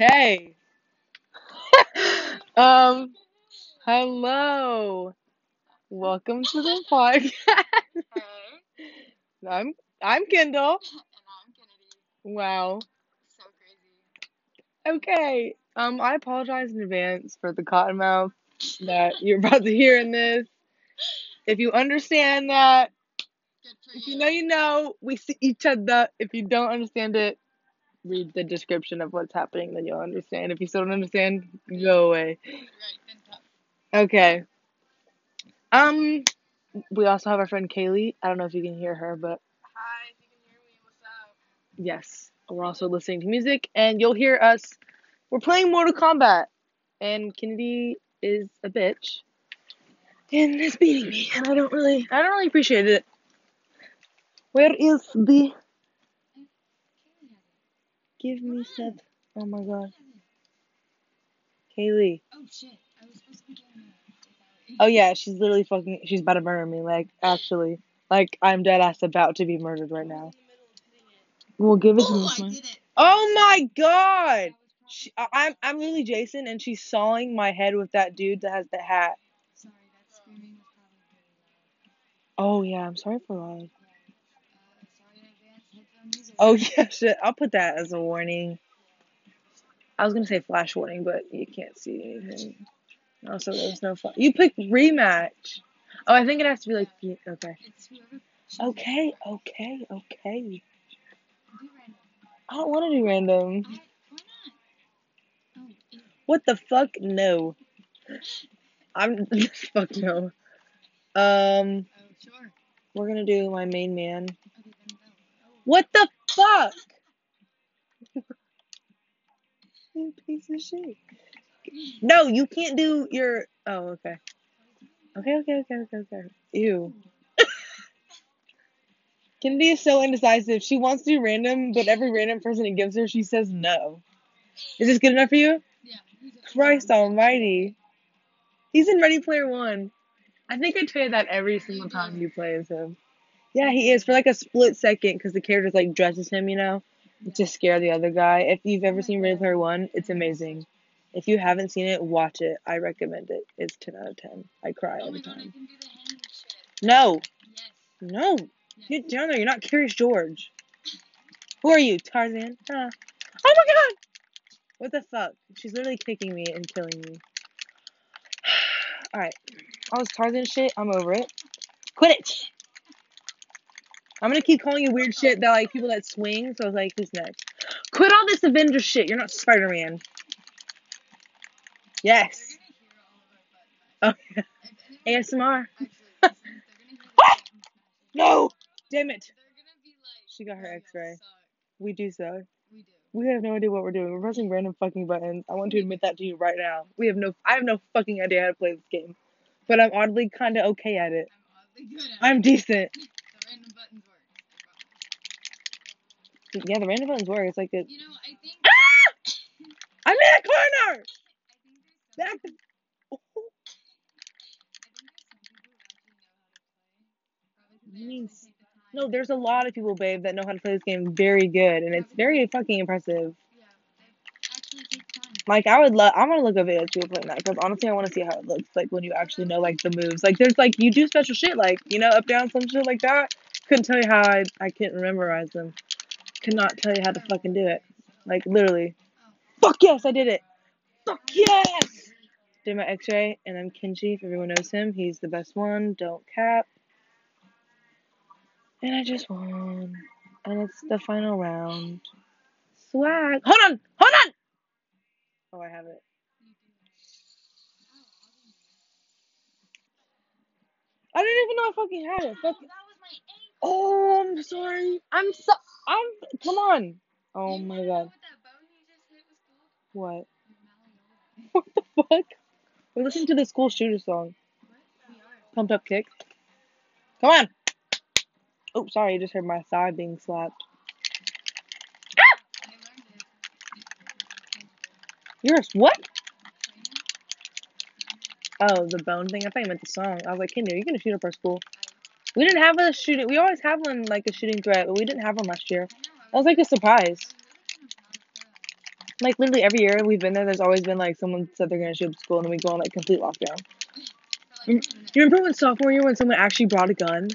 Okay. um, hello. Welcome to the podcast. Hey, I'm I'm Kendall. and I'm Kennedi. Wow. So crazy. Okay. Um, I apologize in advance for the cottonmouth that you're about to hear in this. If you understand that, if you know, you know. We see each other. If you don't understand it, read the description of what's happening, then you'll understand. If you still don't understand, go away. Right, then tough. Okay. Um, we also have our friend Kailey. I don't know if you can hear her, but Hi, if you can hear me, what's up? yes, we're also listening to music, and you'll hear us. We're playing Mortal Kombat, and Kennedi is a bitch, and is beating me, and I don't really, I don't really appreciate it. Where is the? Give me Seth. Oh my god, Kailey. Oh shit, I was supposed to be doing that. Oh yeah, she's literally fucking. She's about to murder me. Like actually, like I'm dead ass about to be murdered right now. Well, give it to me. Oh, I Smile. did it. Oh my god! She, I'm I'm really Jason, and she's sawing my head with that dude that has the hat. Sorry, that screaming Oh yeah, I'm sorry for loud. Oh yeah, shit. I'll put that as a warning. I was gonna say flash warning, but you can't see anything. Also, there's no fun. You picked rematch. Oh, I think it has to be like okay. Okay, okay, okay. I don't want to do random. What the fuck? No. I'm fuck no. Um, we're gonna do my main man. What the fuck? You piece of shit. No, you can't do your. Oh, okay. Okay, okay, okay, okay, okay. Ew. Kennedi is so indecisive. She wants to do random, but every random person it gives her, she says no. Is this good enough for you? Yeah. Christ almighty. He's in Ready Player One. I think I tell you that every single time you play as him. Yeah, he is for like a split second because the character's like dresses him, you know, to scare the other guy. If you've ever seen Ready Player One, it's amazing. If you haven't seen it, watch it. I recommend it. It's 10 out of 10. I cry Oh my every time. can do the shit. No, no, get down there. You're not Curious George. Who are you, Tarzan? Huh. Oh my god! What the fuck? She's literally kicking me and killing me. Alright. All this Tarzan shit, I'm over it. Quit it! I'm gonna keep calling you weird shit that like people that swing, so I was like, who's next? Quit all this Avenger shit, you're not Spider Man. Yes. Of butt Oh, ASMR. smashing. No! Damn it. She got her "Oh, X-ray. We do so. We have no idea what we're doing. We're pressing random fucking buttons. I want to admit that to you right now. We have no I have no fucking idea how to play this game. But I'm oddly kinda okay at it. I'm I'm decent. The random buttons work. I promise. Yeah, the random buttons work. It's like a You know, I think. Ah! I'm in a corner! I think there's some. Back the I think there's some people who actually know how to play. Probably 'cause they You mean actually s- take the time. No, there's a lot of people, babe, that know how to play this game very good, and it's very fucking impressive. Yeah, they actually take time. Like, I would love, I'm gonna look up videos of people playing that, because honestly, I want to see how it looks, like, when you actually know, like, the moves. Like, there's, like, you do special shit, like, you know, up, down, some shit like that. Couldn't tell you how I, I couldn't memorize them. Could not tell you how to fucking do it. Like, literally. Fuck yes, I did it! Fuck yes! Did my x-ray, and I'm Kenshi, if everyone knows him. He's the best one, don't cap. And I just won. And it's the final round. Swag. Hold on! Hold on! Oh, I have it. I didn't even know I fucking had it. Fuck. that was my ankle. Oh, I'm sorry. I'm so. I'm. Come on. Oh you my god. what that bone you just hit was called? What? Your malleolus. What the fuck? We're listening to the school shooter song. What? We are. Pumped up kick. Come on. Oh, sorry. I just heard my thigh being slapped. Learned it. Yours. What? Oh, the bone thing. I thought you meant the song. I was like, Kenny, are you gonna shoot up our school? We didn't have a shooting. We always have one like a shooting threat, but we didn't have one last year. That was like a surprise. I was really kind of proud of Like literally every year we've been there, there's always been like someone said they're gonna shoot up school and then we go on like complete lockdown. For like two minutes. You remember when sophomore year when someone actually brought a gun?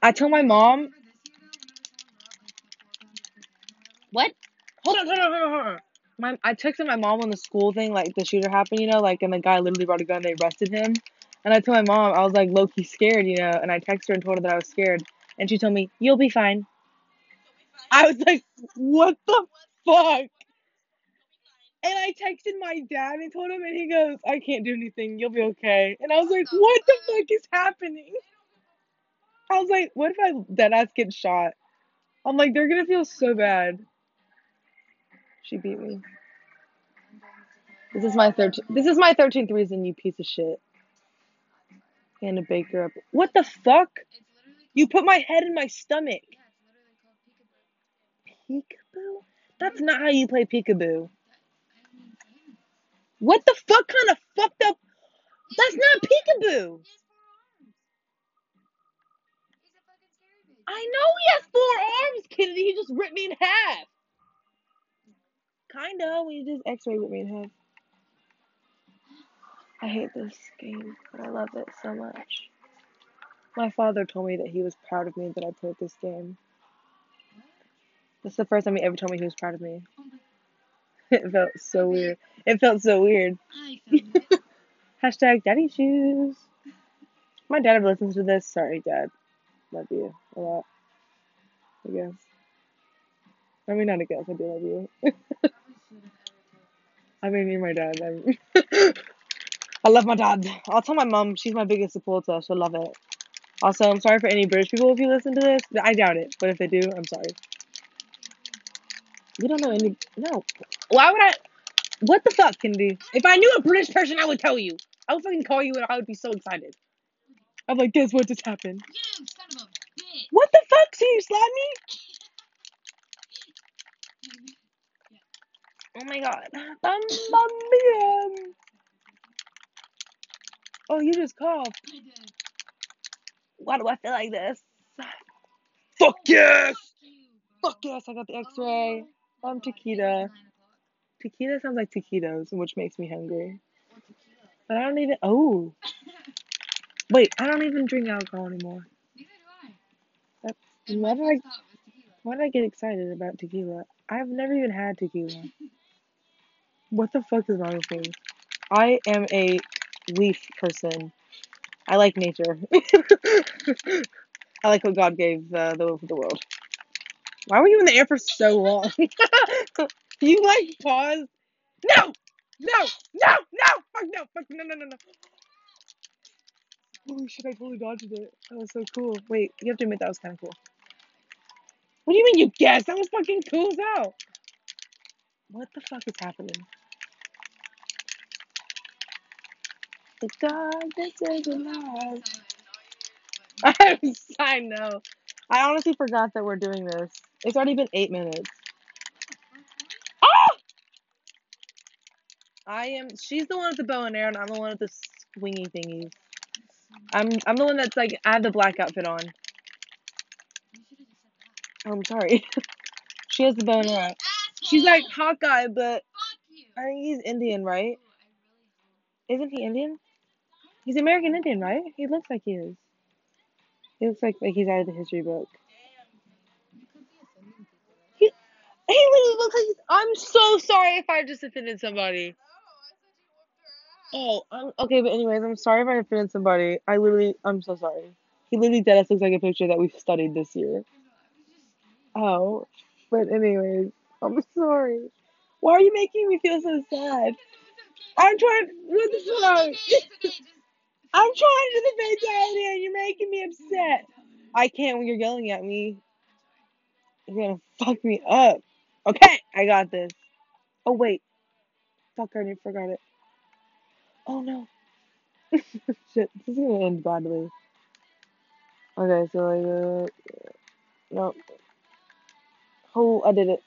I told my mom. Remember this year though? Whenever someone brought like the four pound of cocaine or whatever? What? Hold on, hold on, hold on, hold on. My, I texted my mom when the school thing, like the shooter happened, you know, like, and the guy literally brought a gun, they arrested him. And I told my mom, I was like low key scared, you know, and I texted her and told her that I was scared. And she told me, You'll be fine. I was like, What the fuck? And I texted my dad and told him, and he goes, I can't do anything, you'll be okay. And I was like, What the fuck is happening? I was like, What if I dead ass get shot? I'm like, They're gonna feel so bad. She beat me. This is my thirteen. This is my thirteenth reason, you piece of shit. And a baker up. What the fuck? You put my head in my stomach. peekaboo. That's not how you play peekaboo. What the fuck kind of fucked up? That's not peekaboo. I know he has four arms, Kennedi. He just ripped me in half. Kinda. We just X-ray ripped me in half. I hate this game, but I love it so much. My father told me that he was proud of me that I played this game. This is the first time he ever told me he was proud of me. It felt so weird. It felt so weird. Hashtag daddy shoes. My dad ever listens to this. Sorry, dad. Love you a lot. I guess. I mean, not I guess. I do love you. I mean, you're my dad. I'm love my dad. I'll tell my mom. She's my biggest supporter. She'll love it. Also, I'm sorry for any British people if you listen to this. I doubt it, but if they do, I'm sorry. You don't know any. No. Why would I? What the fuck, Kennedi? If I knew a British person, I would tell you. I would fucking call you and I would be so excited. I'm like, guess what just happened? You son of a bitch. What the fuck? So you slapped me? Oh my god. Mamma mia. Oh, you just called. I did. Why do I feel like this? Fuck yes! Fuck you, bro. Fuck yes, I got the oh, x-ray. Oh, I'm God, it was Chiquita. nine o'clock. Tequila sounds like taquitos, which makes me hungry. But I don't even. Oh. Wait, I don't even drink alcohol anymore. Neither do I. That's. And Why my did I? first thought was tequila. Why did I get excited about tequila? I've never even had tequila. What the fuck is wrong with me? I am a leaf person. I like nature. I like what God gave uh, the the world. Why were you in the air for so long? you like pause? No, no, no, no! Fuck no! Fuck no! No! No! No! Holy shit! I totally dodged it. That was so cool. Wait, you have to admit that was kind of cool. What do you mean you guessed? That was fucking cool as hell. What the fuck is happening? The darkness is alive. Silent, all you- I know. I honestly forgot that we're doing this. It's already been eight minutes. Ah! I am. She's the one with the bow and arrow, and I'm the one with the swingy thingies. I'm. I'm the one that's like. I have the black outfit on. fuck? You should have just said that. Oh, I'm sorry. she has the bow and arrow. She's like Hawkeye, but I think he's Indian, right? Ooh, I really hope. Isn't he Indian? He's American Indian, right? He looks like he is. He looks like like he's out of the history book. You could be offending people, right? He, he literally looks like. He's, I'm so sorry if I just offended somebody. Oh, um, okay, but anyways, I'm sorry if I offended somebody. I literally, I'm so sorry. He literally dead ass looks like a picture that we've studied this year. Oh, but anyways, I'm sorry. Why are you making me feel so sad? I'm trying. What the fuck? I'm trying to do the fatality and you're making me upset. I can't when you're yelling at me. You're gonna fuck me up. Okay, I got this. Oh wait. Fuck, I forgot it. Oh no. Shit, this is gonna end badly. Okay, so like, uh, no. Oh, I did it.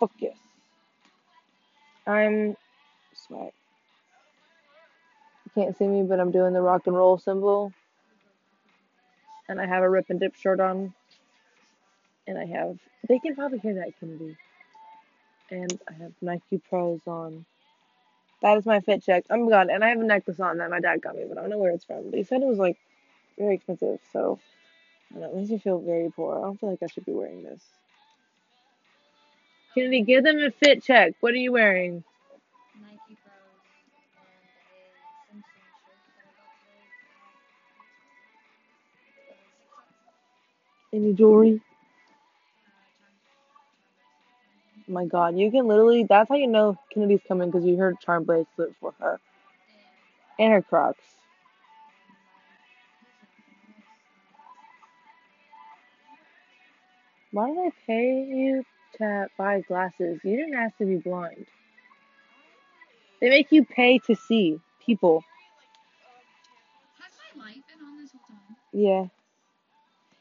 Fuck yes. I'm swag. You can't see me, but I'm doing the rock and roll symbol. And I have a rip and dip shirt on. And I have. They can probably hear that, Kennedi. and I have Nike Pros on. That is my fit check. Oh my god, and I have a necklace on that my dad got me, but I don't know where it's from. But he said it was like very expensive, so I know, makes me feel very poor. I don't feel like I should be wearing this. Kennedi, give them a fit check. What are you wearing? Any jewelry? Charm, charm Oh my god, you can literally, that's how you know Kennedi's coming because you heard charm bracelet for her. and And her Crocs. Why did I pay you to buy glasses? You didn't ask to be blind. They make you pay to see people. Has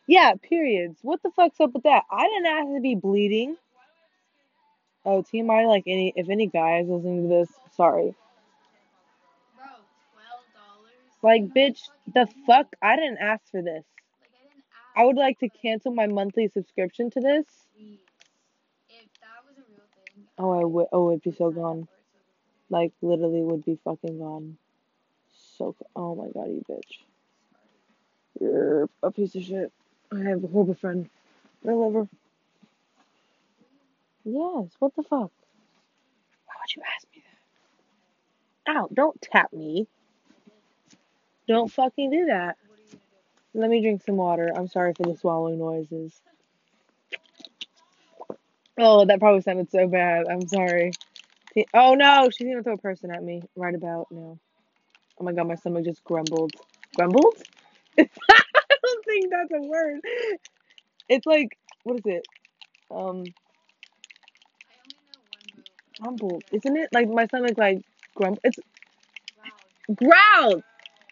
Yeah, periods. What the fuck's up with that? I didn't ask to be bleeding. Oh, TMI, like any, if any guy is listening to this, sorry. Like, bitch, the fuck? I didn't ask for this. I would like to cancel my monthly subscription to this. Oh, I would. Oh, it'd be so gone. Like, literally would be fucking gone. So, oh my god, you bitch. You're a piece of shit. I have a horrible friend. I love her. Yes, what the fuck? Why would you ask me that? Ow, don't tap me. Don't fucking do that. What are you gonna do? Let me drink some water. I'm sorry for the swallowing noises. Oh, that probably sounded so bad. I'm sorry. Oh no, she's gonna throw a person at me right about now. Oh my god, my stomach just grumbled. Grumbled? Think that's a word. It's like, what is it? Um, one Isn't it? Like my stomach like grumbled. It's growled.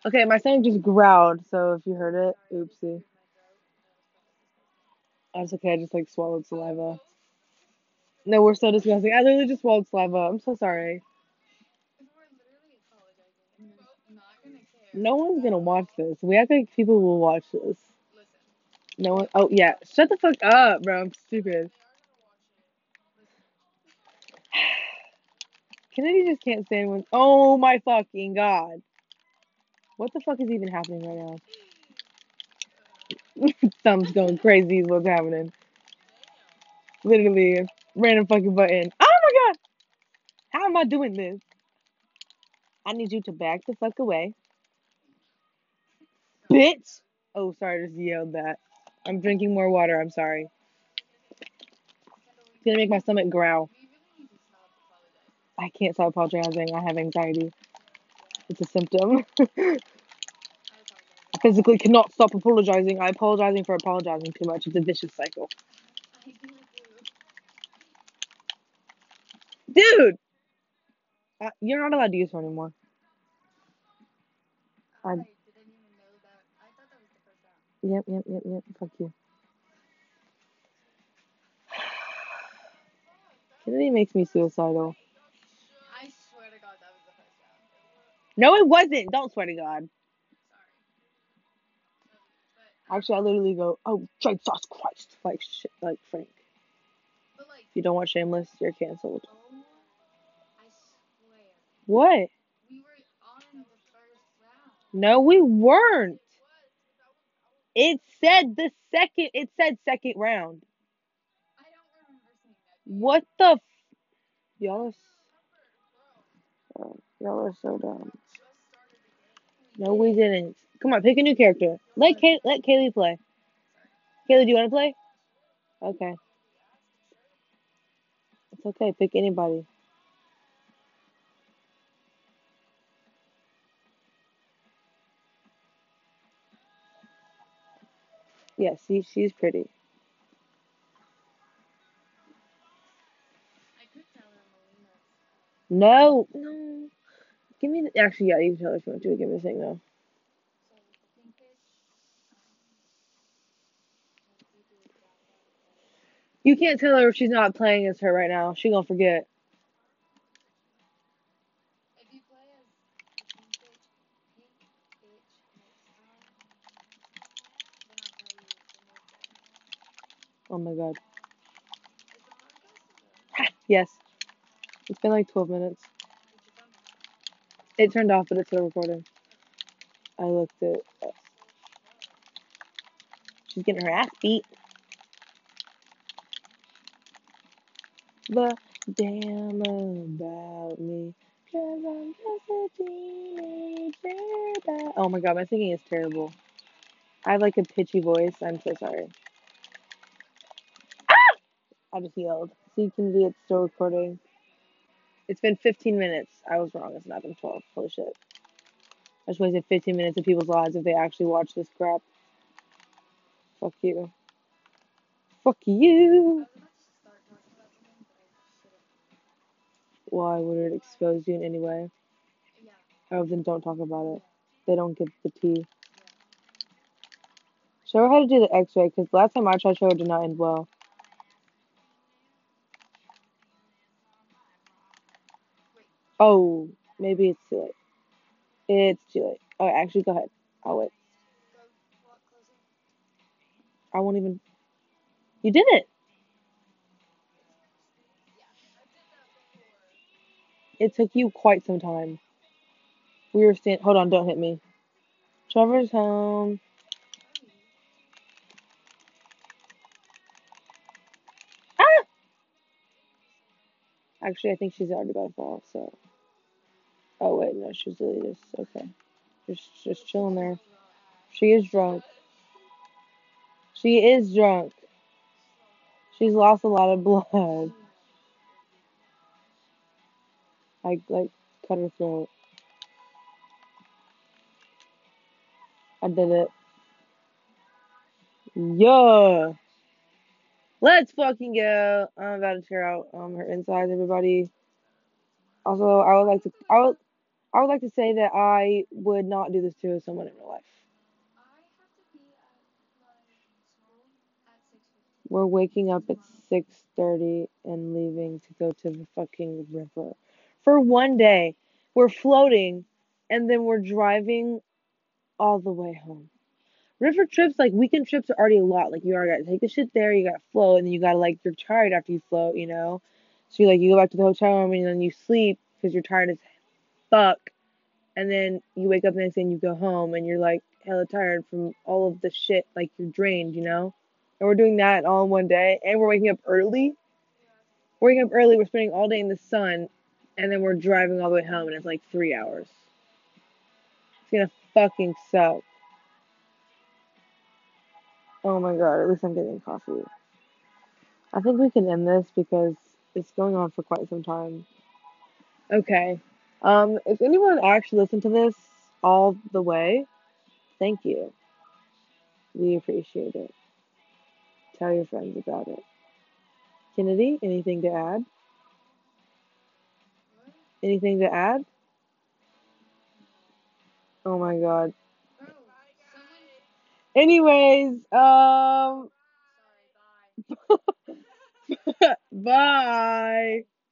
Okay, my stomach just growled. So if you heard it, oopsie. That's okay. I just like swallowed saliva. No, we're so disgusting. I literally just swallowed saliva. I'm so sorry. No one's gonna watch this. We act like people will watch this. No one. Oh yeah, shut the fuck up, bro. I'm stupid. Kennedi just can't stand when. Oh my fucking god. What the fuck is even happening right now? Thumbs going crazy is what's happening. Literally, random fucking button. Oh my god! How am I doing this? I need you to back the fuck away. Bitch! Oh, sorry, I just yelled that. I'm drinking more water, I'm sorry. It's gonna make my stomach growl. I can't stop apologizing. I have anxiety. It's a symptom. I physically cannot stop apologizing. I apologizing for apologizing too much. It's a vicious cycle. Dude! Uh, you're not allowed to use her anymore. I- I didn't even know that. I thought that was the first round. Yep, yep, yep, yep. Fuck you. Kennedi makes me suicidal. I swear to God, that was the first round. No, it wasn't. Don't swear to God. Actually, I literally go, oh, Jesus Christ. Like, shit, like Frank. but like, If you don't watch Shameless, you're canceled. oh, I swear. What? We were on the first round. No, we weren't. It said the second, it said second round. What the? F- y'all are, oh, y'all are so dumb. No, we didn't. Come on, pick a new character. Let Kay- let Kailey play. Kailey, do you want to play? Okay. It's okay. Pick anybody. Yeah, see, she's pretty. No, no. Give me. The, actually, yeah, you can tell her if you want to. Do it. Give me the thing though. You can't tell her if she's not playing as her right now. She gonna forget. If you play as the pink fish, pink bitch next time, then I'll tell you the move that. Oh my god. The Yes. It's been like 12 minutes. It turned off, but it's still recording. I looked at. She's getting her ass beat. But damn about me. Cause I'm just a teenager. Oh my god, my singing is terrible. I have like a pitchy voice. I'm so sorry. You can see it's still recording. It's been 15 minutes. I was wrong. It's not been 12. Holy shit. I just wasted 15 minutes of people's lives if they actually watch this crap. Fuck you. Fuck you. Why would it expose you in any way? Oh, then don't talk about it. They don't get the tea. Show her how to do the x-ray, because last time I tried show her it did not end well. Oh, maybe it's too late. It's too late. Oh, actually, go ahead. I'll wait. I won't even. You did it. It took you quite some time. We were stand. Hold on, don't hit me. Trevor's home. Actually, I think she's already about to fall. So. Oh wait, no, she's really just okay. Just, just chilling there. She is drunk. She is drunk. She's lost a lot of blood. I like cut her throat. I did it. Yeah. Let's fucking go. I'm about to tear out um her insides, everybody. Also, I would like to I would I would like to say that I would not do this to someone in real life. We're waking up at six thirty and leaving to go to the fucking river for one day. We're floating, and then we're driving all the way home. River trips, like weekend trips, are already a lot. Like you already got to take the shit there, you got to float, and then you got to like you're tired after you float, you know. So you like you go back to the hotel room and then you sleep because you're tired as fuck, and then you wake up the next day and you go home and you're like hella tired from all of the shit. Like you're drained, you know. And we're doing that all in one day, and we're waking up early. Waking up early. We're spending all day in the sun, and then we're driving all the way home, and it's like three hours. It's gonna fucking suck. Oh my god, at least I'm getting coffee. I think we can end this because it's going on for quite some time. Okay. Um, if anyone actually listened to this all the way, thank you. We appreciate it. Tell your friends about it. Kennedi, anything to add? Anything to add? Oh my god. Anyways, um, bye.